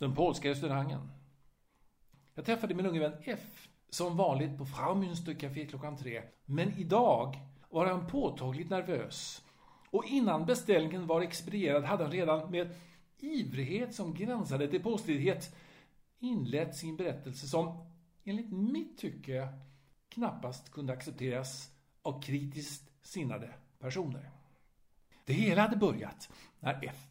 Den polska restaurangen. Jag träffade min unge vän F som vanligt på Frau Münster klockan tre. Men idag var han påtagligt nervös. Och innan beställningen var expedierad hade han redan med ivrighet som gränsade till påstridighet inlett sin berättelse som enligt mitt tycke knappast kunde accepteras av kritiskt sinnade personer. Det hela hade börjat när F,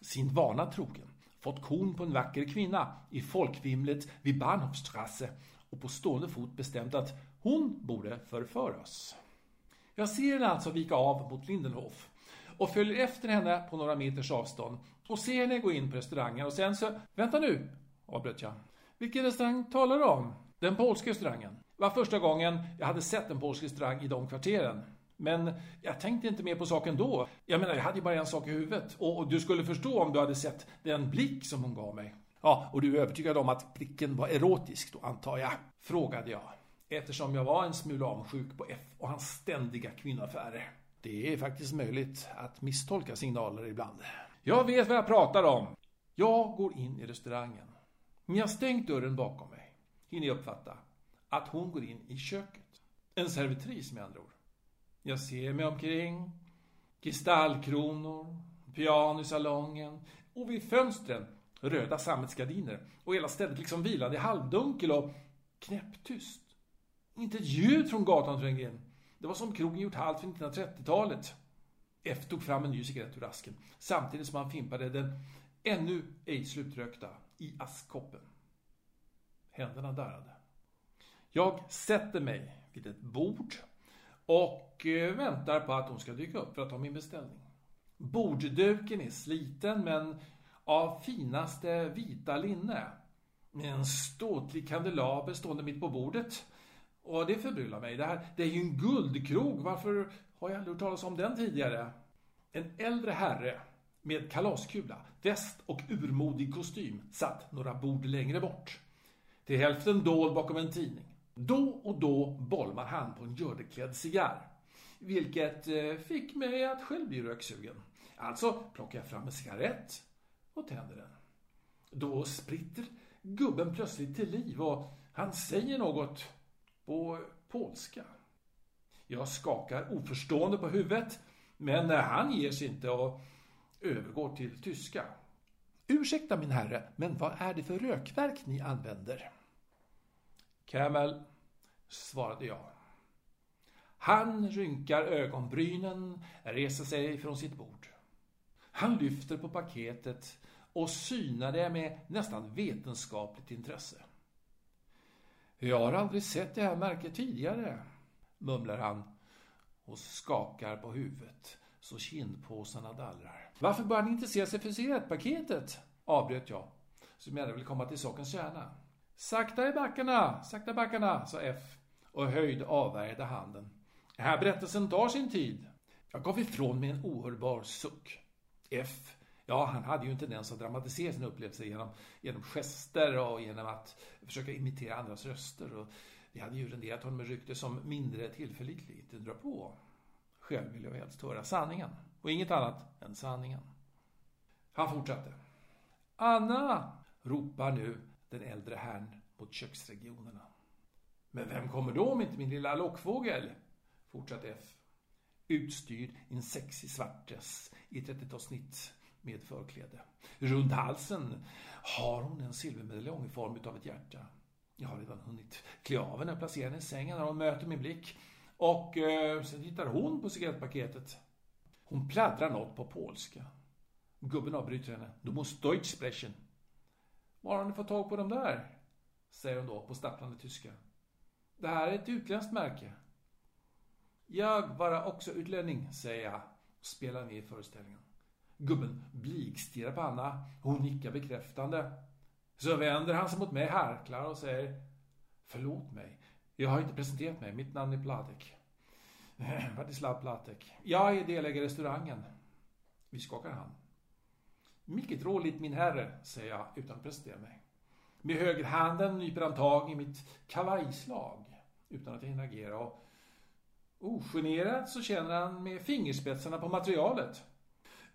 sin vana trogen, fått kon på en vacker kvinna i folkvimlet vid Bahnhofstrasse och på stående fot bestämt att hon borde förföras. Jag ser henne alltså vika av mot Lindenhof och följer efter henne på några meters avstånd och ser henne gå in på restaurangen och sen så... Vänta nu, avbröt jag. Vilken restaurang talar du om? Den polska restaurangen. Det var första gången jag hade sett en polsk restaurang i de kvarteren. Men jag tänkte inte mer på saken då. Jag menar, jag hade ju bara en sak i huvudet. Och, du skulle förstå om du hade sett den blick som hon gav mig. Ja, och du är övertygad om att blicken var erotisk då, antar jag? Frågade jag. Eftersom jag var en smula avundsjuk på F och hans ständiga kvinnoaffärer. Det är faktiskt möjligt att misstolka signaler ibland. Jag vet vad jag pratar om. Jag går in i restaurangen. Men jag stängt dörren bakom mig. Hinner jag uppfatta att hon går in i köket. En servitris med andra ord. Jag ser mig omkring. Kristallkronor, piano i salongen och vid fönstren röda sammetsgardiner och hela stället liksom vilade i halvdunkel och knäpptyst. Inte ett ljud från gatan trängde in. Det var som krogen gjort halt för 1930-talet. F tog fram en ny cigarett ur asken samtidigt som han fimpade den ännu ej slutrökta i askkoppen. Händerna darrade. Jag sätter mig vid ett bord och eh, väntar på att hon ska dyka upp för att ta min beställning. Bordduken är sliten men av finaste vita linne. Med en ståtlig kandelaber stående mitt på bordet. Och det förbryllar mig. Det här det är ju en guldkrog. Varför har jag aldrig hört talas om den tidigare? En äldre herre med kalaskula, väst och urmodig kostym satt några bord längre bort. Till hälften dold bakom en tidning. Då och då bolmar han på en gördeklädd cigarr. Vilket eh, fick mig att själv bli röksugen. Alltså plockar jag fram en cigarett och tänder den. Då spritter gubben plötsligt till liv och han säger något på polska. Jag skakar oförstående på huvudet men eh, han ger sig inte och övergår till tyska. Ursäkta min herre, men vad är det för rökverk ni använder? Camel, svarade jag. Han rynkar ögonbrynen, reser sig från sitt bord. Han lyfter på paketet och synar det med nästan vetenskapligt intresse. Jag har aldrig sett det här märket tidigare, mumlar han och skakar på huvudet så kindpåsarna dallrar. Varför börjar ni intressera sig för cigarettpaketet? avbröt jag, som gärna vill komma till sakens kärna. Sakta i backarna, sakta i backarna, sa F och Höjd avvärjde handen. Den här berättelsen tar sin tid. Jag gav ifrån mig en ohörbar suck. F, ja han hade ju en tendens att dramatisera sin upplevelse genom, genom gester och genom att försöka imitera andras röster. Och vi hade ju renderat honom med rykte som mindre tillförlitlig, inte dra på. Själv vill jag helst höra sanningen och inget annat än sanningen. Han fortsatte. Anna! ropar nu den äldre herrn mot köksregionerna. Men vem kommer då om inte min lilla lockfågel? Fortsatte F. Utstyrd i en sexig svart dress i 30 snitt med förkläde. Runt halsen har hon en silvermedaljong i form av ett hjärta. Jag har redan hunnit klä av henne och placera henne i sängen när hon möter min blick. Och eh, sen tittar hon på cigarettpaketet. Hon pladdrar något på polska. Gubben avbryter henne. Du måste Deutsch sprechen. Var har ni fått tag på dem där? Säger hon då på stapplande tyska. Det här är ett utländskt märke. Jag vara också utlänning, säger jag och spelar med i föreställningen. Gubben blikstirrar på Anna och hon nickar bekräftande. Så vänder han sig mot mig, harklar och säger Förlåt mig, jag har inte presenterat mig. Mitt namn är Platek. Vladislav Platek. Jag är delägare i restaurangen. Vi skakar hand. Mycket roligt min herre, säger jag utan att presentera mig. Med högerhanden nyper han tag i mitt kavajslag utan att jag hinner agera och ogenerat så känner han med fingerspetsarna på materialet.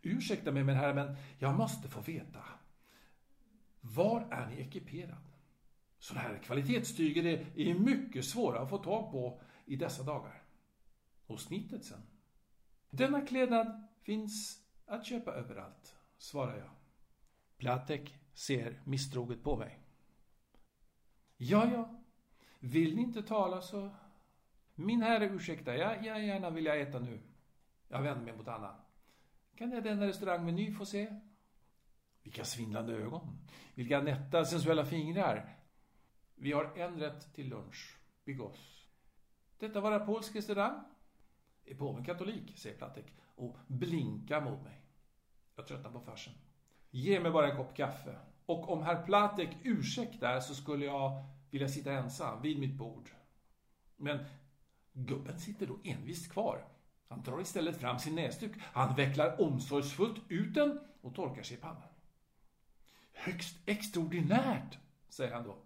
Ursäkta mig min herre, men jag måste få veta. Var är ni ekiperad? Sådana här kvalitetstyger är mycket svåra att få tag på i dessa dagar. Och snittet sen? Denna klädnad finns att köpa överallt, svarar jag. Platek ser misstroget på mig. Ja, ja. Vill ni inte tala så... Min herre, ursäkta, jag, jag gärna vill jag äta nu. Jag vänder mig mot Anna. Kan jag denna restaurangmeny få se? Vilka svindlande ögon. Vilka nätta, sensuella fingrar. Vi har en rätt till lunch. Bigos. Detta vara polsk restaurang? Är påven katolik, säger Platek och blinkar mot mig. Jag tröttnar på farsen. Ge mig bara en kopp kaffe. Och om herr Platek ursäktar så skulle jag vilja sitta ensam vid mitt bord. Men gubben sitter då envist kvar. Han drar istället fram sin näsduk. Han vecklar omsorgsfullt ut den och torkar sig i pannan. Högst extraordinärt, säger han då.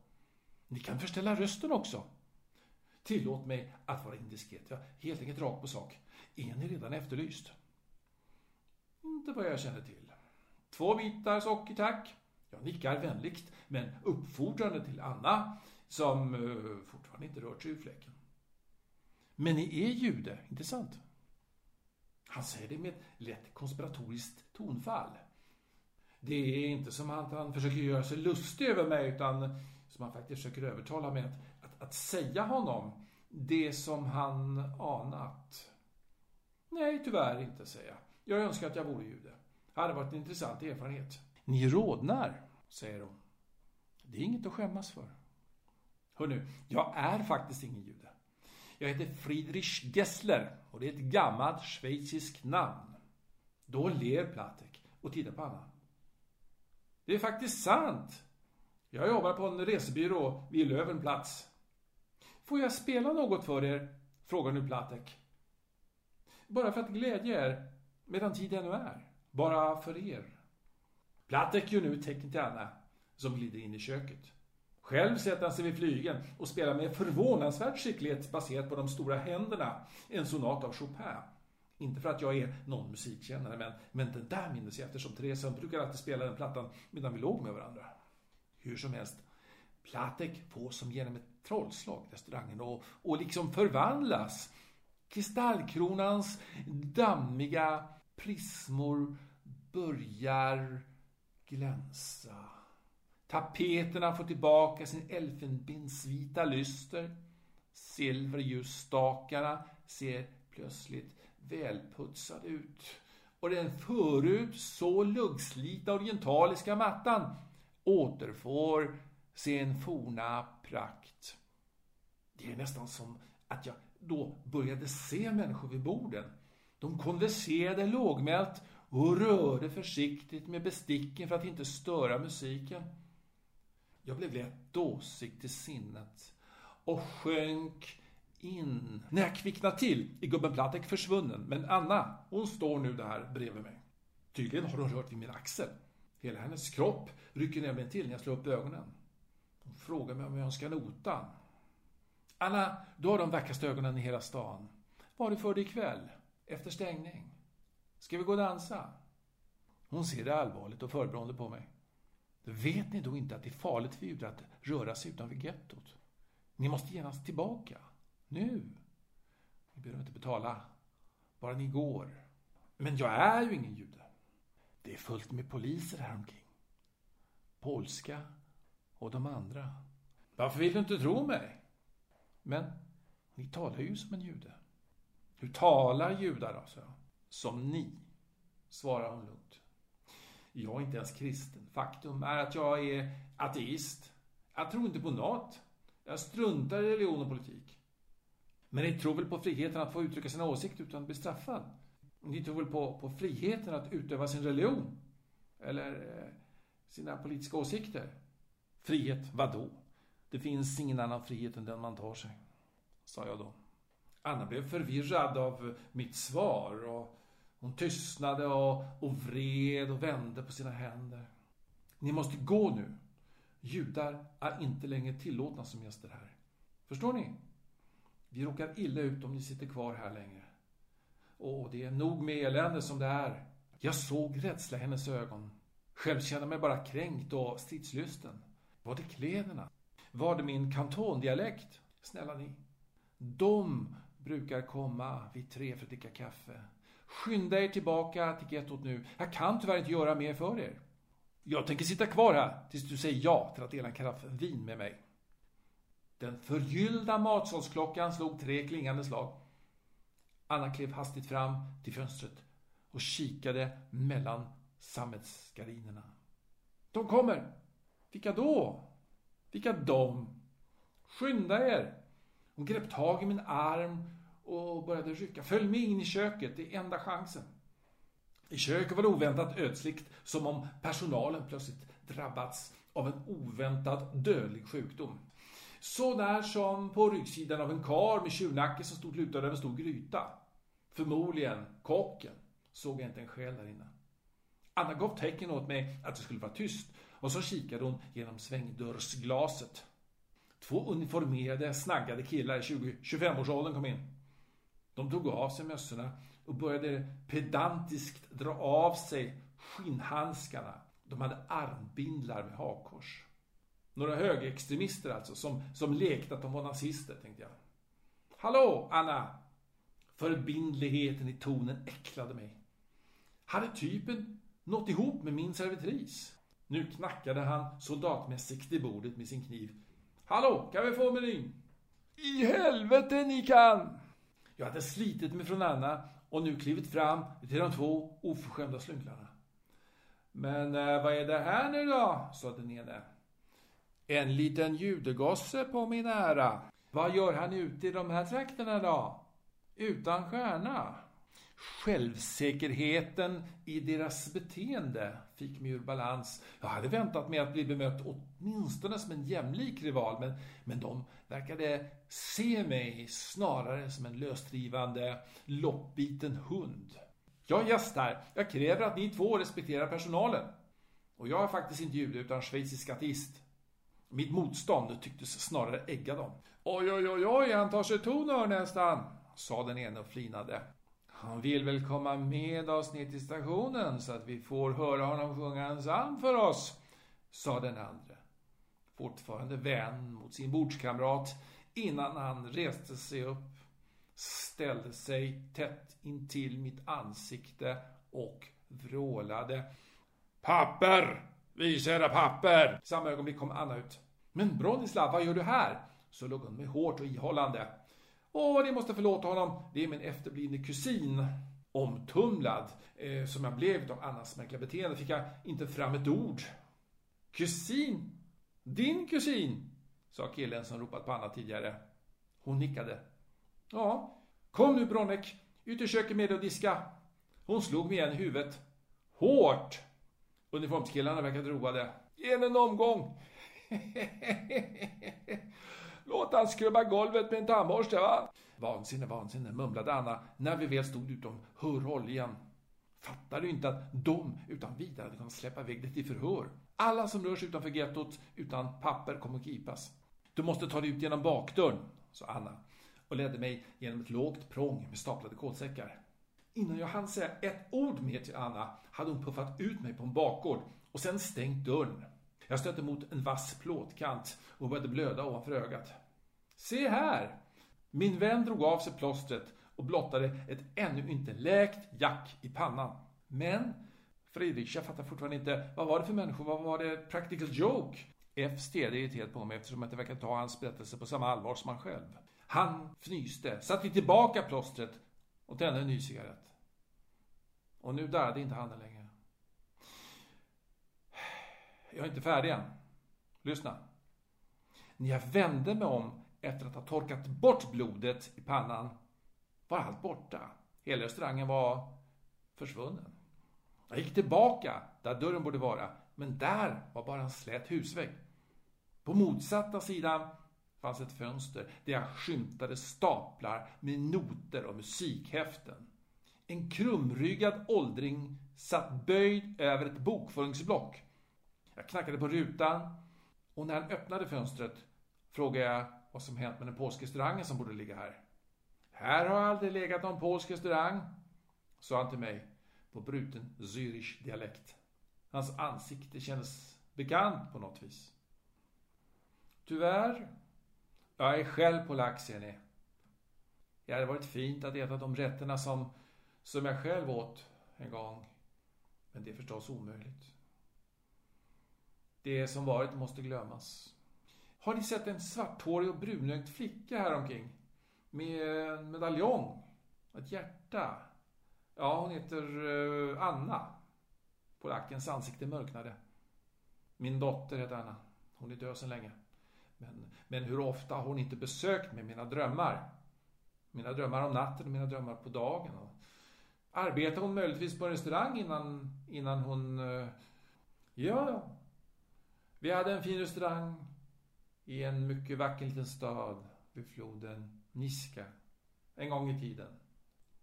Ni kan förställa rösten också. Tillåt mig att vara indiskret. Jag helt enkelt rakt på sak. Är ni redan efterlyst? Inte vad jag känner till. Två bitar socker, tack. Jag nickar vänligt, men uppfordrande till Anna, som uh, fortfarande inte rört sig ur fläcken. Men ni är jude, inte sant? Han säger det med ett lätt konspiratoriskt tonfall. Det är inte som att han försöker göra sig lustig över mig, utan som han faktiskt försöker övertala mig att, att, att säga honom det som han anat. Nej, tyvärr inte, säger jag. Jag önskar att jag vore jude. Det hade varit en intressant erfarenhet. Ni rodnar, säger hon. Det är inget att skämmas för. Hör nu, jag är faktiskt ingen jude. Jag heter Friedrich Gessler och det är ett gammalt schweiziskt namn. Då ler Platek och tittar på Anna. Det är faktiskt sant. Jag jobbar på en resebyrå vid Lövenplats. Får jag spela något för er? Frågar nu Platek. Bara för att glädja er, medan tid ännu är. Bara för er. Platek gör nu tecken till Anna, som glider in i köket. Själv sätter han sig vid flygeln och spelar med förvånansvärd skicklighet baserat på de stora händerna en sonat av Chopin. Inte för att jag är någon musikkännare, men, men den där minns jag eftersom Therese brukar alltid spela den plattan medan vi låg med varandra. Hur som helst, Platek får som genom ett trollslag restaurangen och, och liksom förvandlas. Kristallkronans dammiga prismor börjar glänsa. Tapeterna får tillbaka sin elfenbensvita lyster. Silverljusstakarna ser plötsligt välputsade ut. Och den förut så luggslita orientaliska mattan återfår sin forna prakt. Det är nästan som att jag då började se människor vid borden. De konverserade lågmält och rörde försiktigt med besticken för att inte störa musiken. Jag blev lätt dåsig till sinnet och sjönk in. När jag kvicknade till är gubben Platek försvunnen, men Anna, hon står nu där bredvid mig. Tydligen har hon rört vid min axel. Hela hennes kropp rycker nämligen till när jag slår upp ögonen. Hon frågar mig om jag önskar notan. Anna, du har de vackraste ögonen i hela stan. Vad har du för dig ikväll? Efter stängning? Ska vi gå och dansa? Hon ser det allvarligt och förebrående på mig. Vet ni då inte att det är farligt för judar att röra sig utanför gettot? Ni måste genast tillbaka. Nu. Ni behöver inte betala. Bara ni går. Men jag är ju ingen jude. Det är fullt med poliser här omkring. Polska och de andra. Varför vill du inte tro mig? Men ni talar ju som en jude. Hur talar judar då? Så? Som ni, svarar hon lugnt. Jag är inte ens kristen. Faktum är att jag är ateist. Jag tror inte på något. Jag struntar i religion och politik. Men ni tror väl på friheten att få uttrycka sina åsikter utan att bli straffad? Ni tror väl på, på friheten att utöva sin religion? Eller eh, sina politiska åsikter? Frihet, vadå? Det finns ingen annan frihet än den man tar sig, sa jag då. Anna blev förvirrad av mitt svar och hon tystnade och, och vred och vände på sina händer. Ni måste gå nu. Judar är inte längre tillåtna som gäster här. Förstår ni? Vi råkar illa ut om ni sitter kvar här längre. Och det är nog med elände som det är. Jag såg rädsla i hennes ögon. Själv kände jag mig bara kränkt och stridslysten. Var det kläderna? Var det min kantondialekt? Snälla ni. De brukar komma vid tre för att dricka kaffe. Skynda er tillbaka till gettot nu. Jag kan tyvärr inte göra mer för er. Jag tänker sitta kvar här tills du säger ja till att dela en karaff vin med mig. Den förgyllda matsalsklockan slog tre klingande slag. Anna klev hastigt fram till fönstret och kikade mellan sammetsgardinerna. De kommer! Vilka då? Vilka dom? Skynda er! Hon grep tag i min arm och började rycka. Följ med in i köket, det är enda chansen. I köket var det oväntat ödsligt, som om personalen plötsligt drabbats av en oväntad dödlig sjukdom. Sådär som på ryggsidan av en kar med tjurnacke som stod lutad över en stor gryta. Förmodligen kocken. Såg jag inte en själ där inne. Anna gav tecken åt mig att det skulle vara tyst och så kikade hon genom svängdörrsglaset. Två uniformerade, snaggade killar i 20-25-årsåldern kom in. De tog av sig mössorna och började pedantiskt dra av sig skinnhandskarna. De hade armbindlar med hakkors. Några högerextremister alltså, som, som lekte att de var nazister, tänkte jag. Hallå, Anna! Förbindligheten i tonen äcklade mig. Hade typen nått ihop med min servitris? Nu knackade han soldatmässigt i bordet med sin kniv. Hallå, kan vi få menyn? I helvete ni kan! Jag hade slitit mig från Anna och nu klivit fram till de två oförskämda slynklarna. Men eh, vad är det här nu då? sa den ene. En liten judegosse på min ära. Vad gör han ute i de här trakterna då? Utan stjärna? Självsäkerheten i deras beteende fick mig ur balans. Jag hade väntat mig att bli bemött åtminstone som en jämlik rival, men, men de verkade se mig snarare som en lösdrivande, loppbiten hund. Jag gästar. Jag kräver att ni två respekterar personalen. Och jag är faktiskt inte jude utan schweizisk ateist. Mitt motstånd tycktes snarare ägga dem. Oj, oj, oj, oj, han tar sig tonör nästan, sa den ene och flinade. Han vill väl komma med oss ner till stationen så att vi får höra honom sjunga en psalm för oss, sa den andra. Fortfarande vän mot sin bordskamrat innan han reste sig upp, ställde sig tätt intill mitt ansikte och vrålade. Papper! Visa era papper! Samma ögonblick kom Anna ut. Men Bronislav, vad gör du här? Så låg hon med hårt och ihållande. Åh, ni måste förlåta honom. Det är min efterblivne kusin. Omtumlad, eh, som jag blev av Annas märkliga beteende, fick jag inte fram ett ord. Kusin? Din kusin? sa killen som ropat på Anna tidigare. Hon nickade. Ja, kom nu Bronnek, ut i köket med dig och diska. Hon slog mig igen i huvudet. Hårt! Uniformskillarna verkade roade. Ge en omgång! Låt han skrubba golvet med en tandborste, va? Vansinne, vansinne, mumlade Anna när vi väl stod utom hörhåll igen. Fattar du inte att de utan vidare hade kunnat släppa iväg dig till förhör? Alla som rör sig utanför gettot utan papper kommer att gripas. Du måste ta dig ut genom bakdörren, sa Anna och ledde mig genom ett lågt prång med staplade kolsäckar. Innan jag hann säga ett ord mer till Anna hade hon puffat ut mig på en bakgård och sen stängt dörren. Jag stötte mot en vass plåtkant och började blöda ovanför ögat. Se här! Min vän drog av sig plåstret och blottade ett ännu inte läkt jack i pannan. Men Friedrich, jag fattar fortfarande inte. Vad var det för människor? Vad var det? Practical joke? F stirrade irriterat på mig eftersom jag inte verkade ta hans berättelse på samma allvar som han själv. Han fnyste, satte tillbaka plåstret och tände en ny cigarett. Och nu darrade inte handen längre. Jag är inte färdig än. Lyssna. När jag vände mig om efter att ha torkat bort blodet i pannan var allt borta. Hela restaurangen var försvunnen. Jag gick tillbaka där dörren borde vara, men där var bara en slät husvägg. På motsatta sidan fanns ett fönster där jag skymtade staplar med noter och musikhäften. En krumryggad åldring satt böjd över ett bokföringsblock. Jag knackade på rutan och när han öppnade fönstret frågade jag vad som hänt med den polska restaurangen som borde ligga här. Här har aldrig legat någon polsk restaurang, sa han till mig på bruten Zürich dialekt. Hans ansikte kändes bekant på något vis. Tyvärr, jag är själv polack ser ni. Det hade varit fint att äta de rätterna som, som jag själv åt en gång. Men det är förstås omöjligt. Det som varit måste glömmas. Har ni sett en svarthårig och brunögd flicka här omkring? Med en medaljong. Ett hjärta. Ja, hon heter uh, Anna. Polackens ansikte mörknade. Min dotter heter Anna. Hon är död sedan länge. Men, men hur ofta har hon inte besökt mig mina drömmar? Mina drömmar om natten och mina drömmar på dagen. Arbetar hon möjligtvis på en restaurang innan, innan hon... Uh, ja, vi hade en fin restaurang i en mycket vacker liten stad vid floden Niska. En gång i tiden.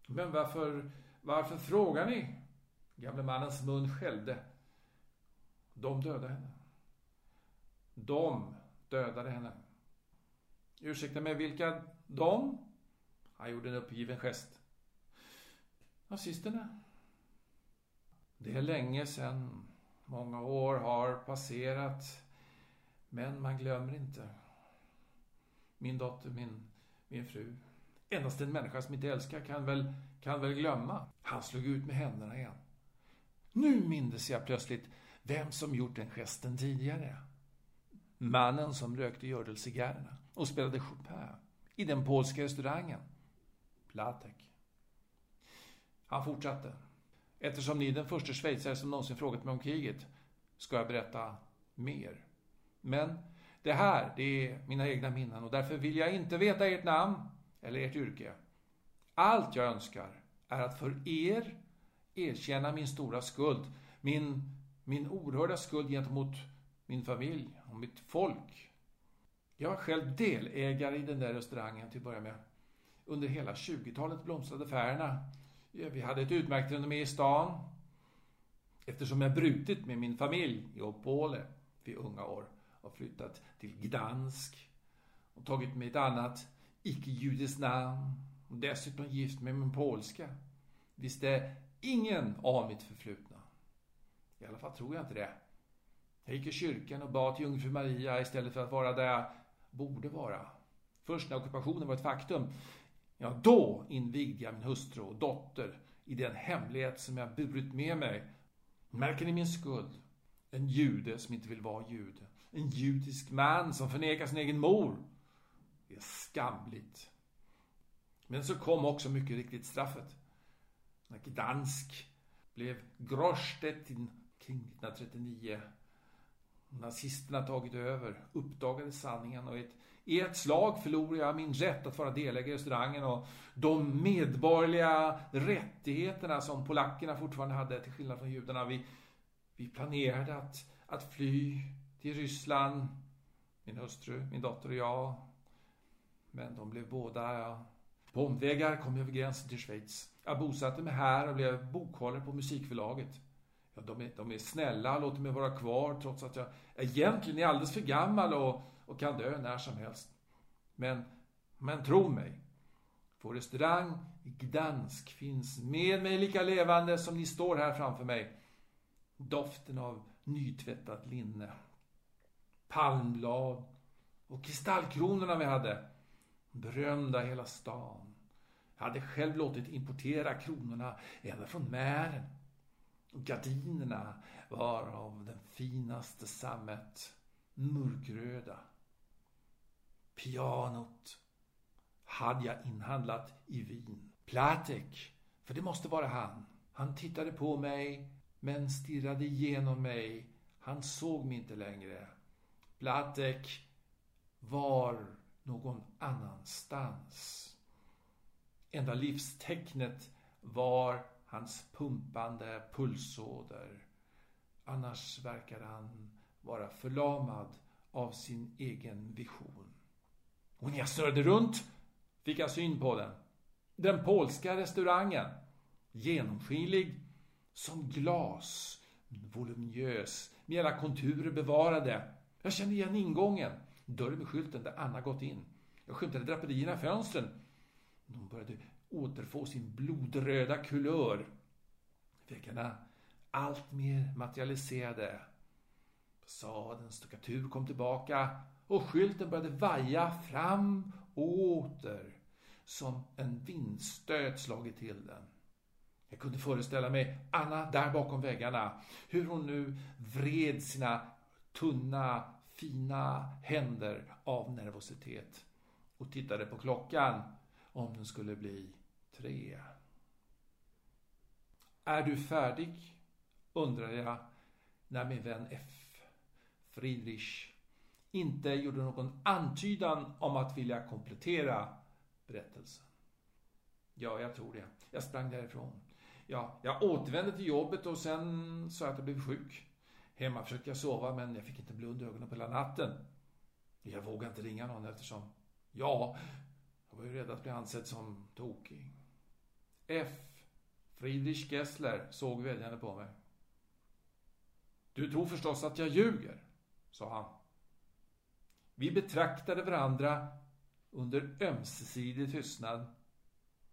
Men varför, varför frågar ni? Gamle mannens mun skällde. De dödade henne. De dödade henne. Ursäkta mig, vilka de? Han gjorde en uppgiven gest. Nazisterna. Det är länge sedan. Många år har passerat. Men man glömmer inte. Min dotter, min, min fru. Endast en människa som inte älskar kan väl, kan väl glömma. Han slog ut med händerna igen. Nu mindes jag plötsligt vem som gjort den gesten tidigare. Mannen som rökte gördelcigarrerna och spelade Chopin i den polska restaurangen. Platek. Han fortsatte. Eftersom ni är den första schweizare som någonsin frågat mig om kriget ska jag berätta mer. Men det här, det är mina egna minnen och därför vill jag inte veta ert namn eller ert yrke. Allt jag önskar är att för er erkänna min stora skuld, min, min oerhörda skuld gentemot min familj och mitt folk. Jag var själv delägare i den där restaurangen till att börja med. Under hela 20-talet blomstrade affärerna. Vi hade ett utmärkt renommé i stan. Eftersom jag brutit med min familj i Opole vid unga år och flyttat till Gdansk och tagit mig ett annat icke-judiskt namn och dessutom gift mig med en polska visste ingen av mitt förflutna. I alla fall tror jag inte det. Jag gick i kyrkan och bad till jungfru Maria istället för att vara där jag borde vara. Först när ockupationen var ett faktum, ja då invigde jag min hustru och dotter i den hemlighet som jag burit med mig. Märker ni min skuld? En jude som inte vill vara jude. En judisk man som förnekar sin egen mor. Det är skamligt. Men så kom också mycket riktigt straffet. När Gdansk blev Grostedt kring 1939 nazisterna tagit över, uppdagade sanningen och ett, i ett slag förlorade jag min rätt att vara delägare i restaurangen och de medborgerliga rättigheterna som polackerna fortfarande hade till skillnad från judarna. Vi, vi planerade att, att fly till Ryssland, min hustru, min dotter och jag. Men de blev båda, ja. På omvägar kom jag över gränsen till Schweiz. Jag bosatte mig här och blev bokhållare på musikförlaget. Ja, de, är, de är snälla, låter mig vara kvar trots att jag egentligen är alldeles för gammal och, och kan dö när som helst. Men, men tro mig. Vår restaurang i Gdansk finns med mig lika levande som ni står här framför mig. Doften av nytvättat linne. Palmblad och kristallkronorna vi hade. Berömda hela stan. Jag hade själv låtit importera kronorna ända från Mären. Gardinerna var av den finaste sammet, mörkröda. Pianot hade jag inhandlat i Wien. Platek, för det måste vara han. Han tittade på mig, men stirrade igenom mig. Han såg mig inte längre. Platek var någon annanstans. Enda livstecknet var hans pumpande pulsåder. Annars verkar han vara förlamad av sin egen vision. Och när jag snurrade runt fick jag syn på den. Den polska restaurangen. Genomskinlig som glas. Voluminös. Med alla konturer bevarade. Jag kände igen ingången. Dörren med skylten där Anna gått in. Jag skymtade draperierna i fönstren. De började återfå sin blodröda kulör. Väggarna allt mer materialiserade. Fasadens stuckatur kom tillbaka och skylten började vaja fram och åter som en vindstöt slagit till den. Jag kunde föreställa mig Anna där bakom väggarna, hur hon nu vred sina tunna, fina händer av nervositet och tittade på klockan om den skulle bli tre. Är du färdig? undrade jag när min vän F. Friedrich inte gjorde någon antydan om att vilja komplettera berättelsen. Ja, jag tror det. Jag sprang därifrån. Ja, jag återvände till jobbet och sen sa jag att jag blev sjuk. Hemma försökte jag sova men jag fick inte blunda ögonen på hela natten. Jag vågade inte ringa någon eftersom, ja, jag var ju rädd att bli ansedd som tokig. F. Friedrich Gessler såg vädjande på mig. Du tror förstås att jag ljuger, sa han. Vi betraktade varandra under ömsesidig tystnad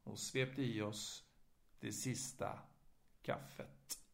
och svepte i oss det sista kaffet.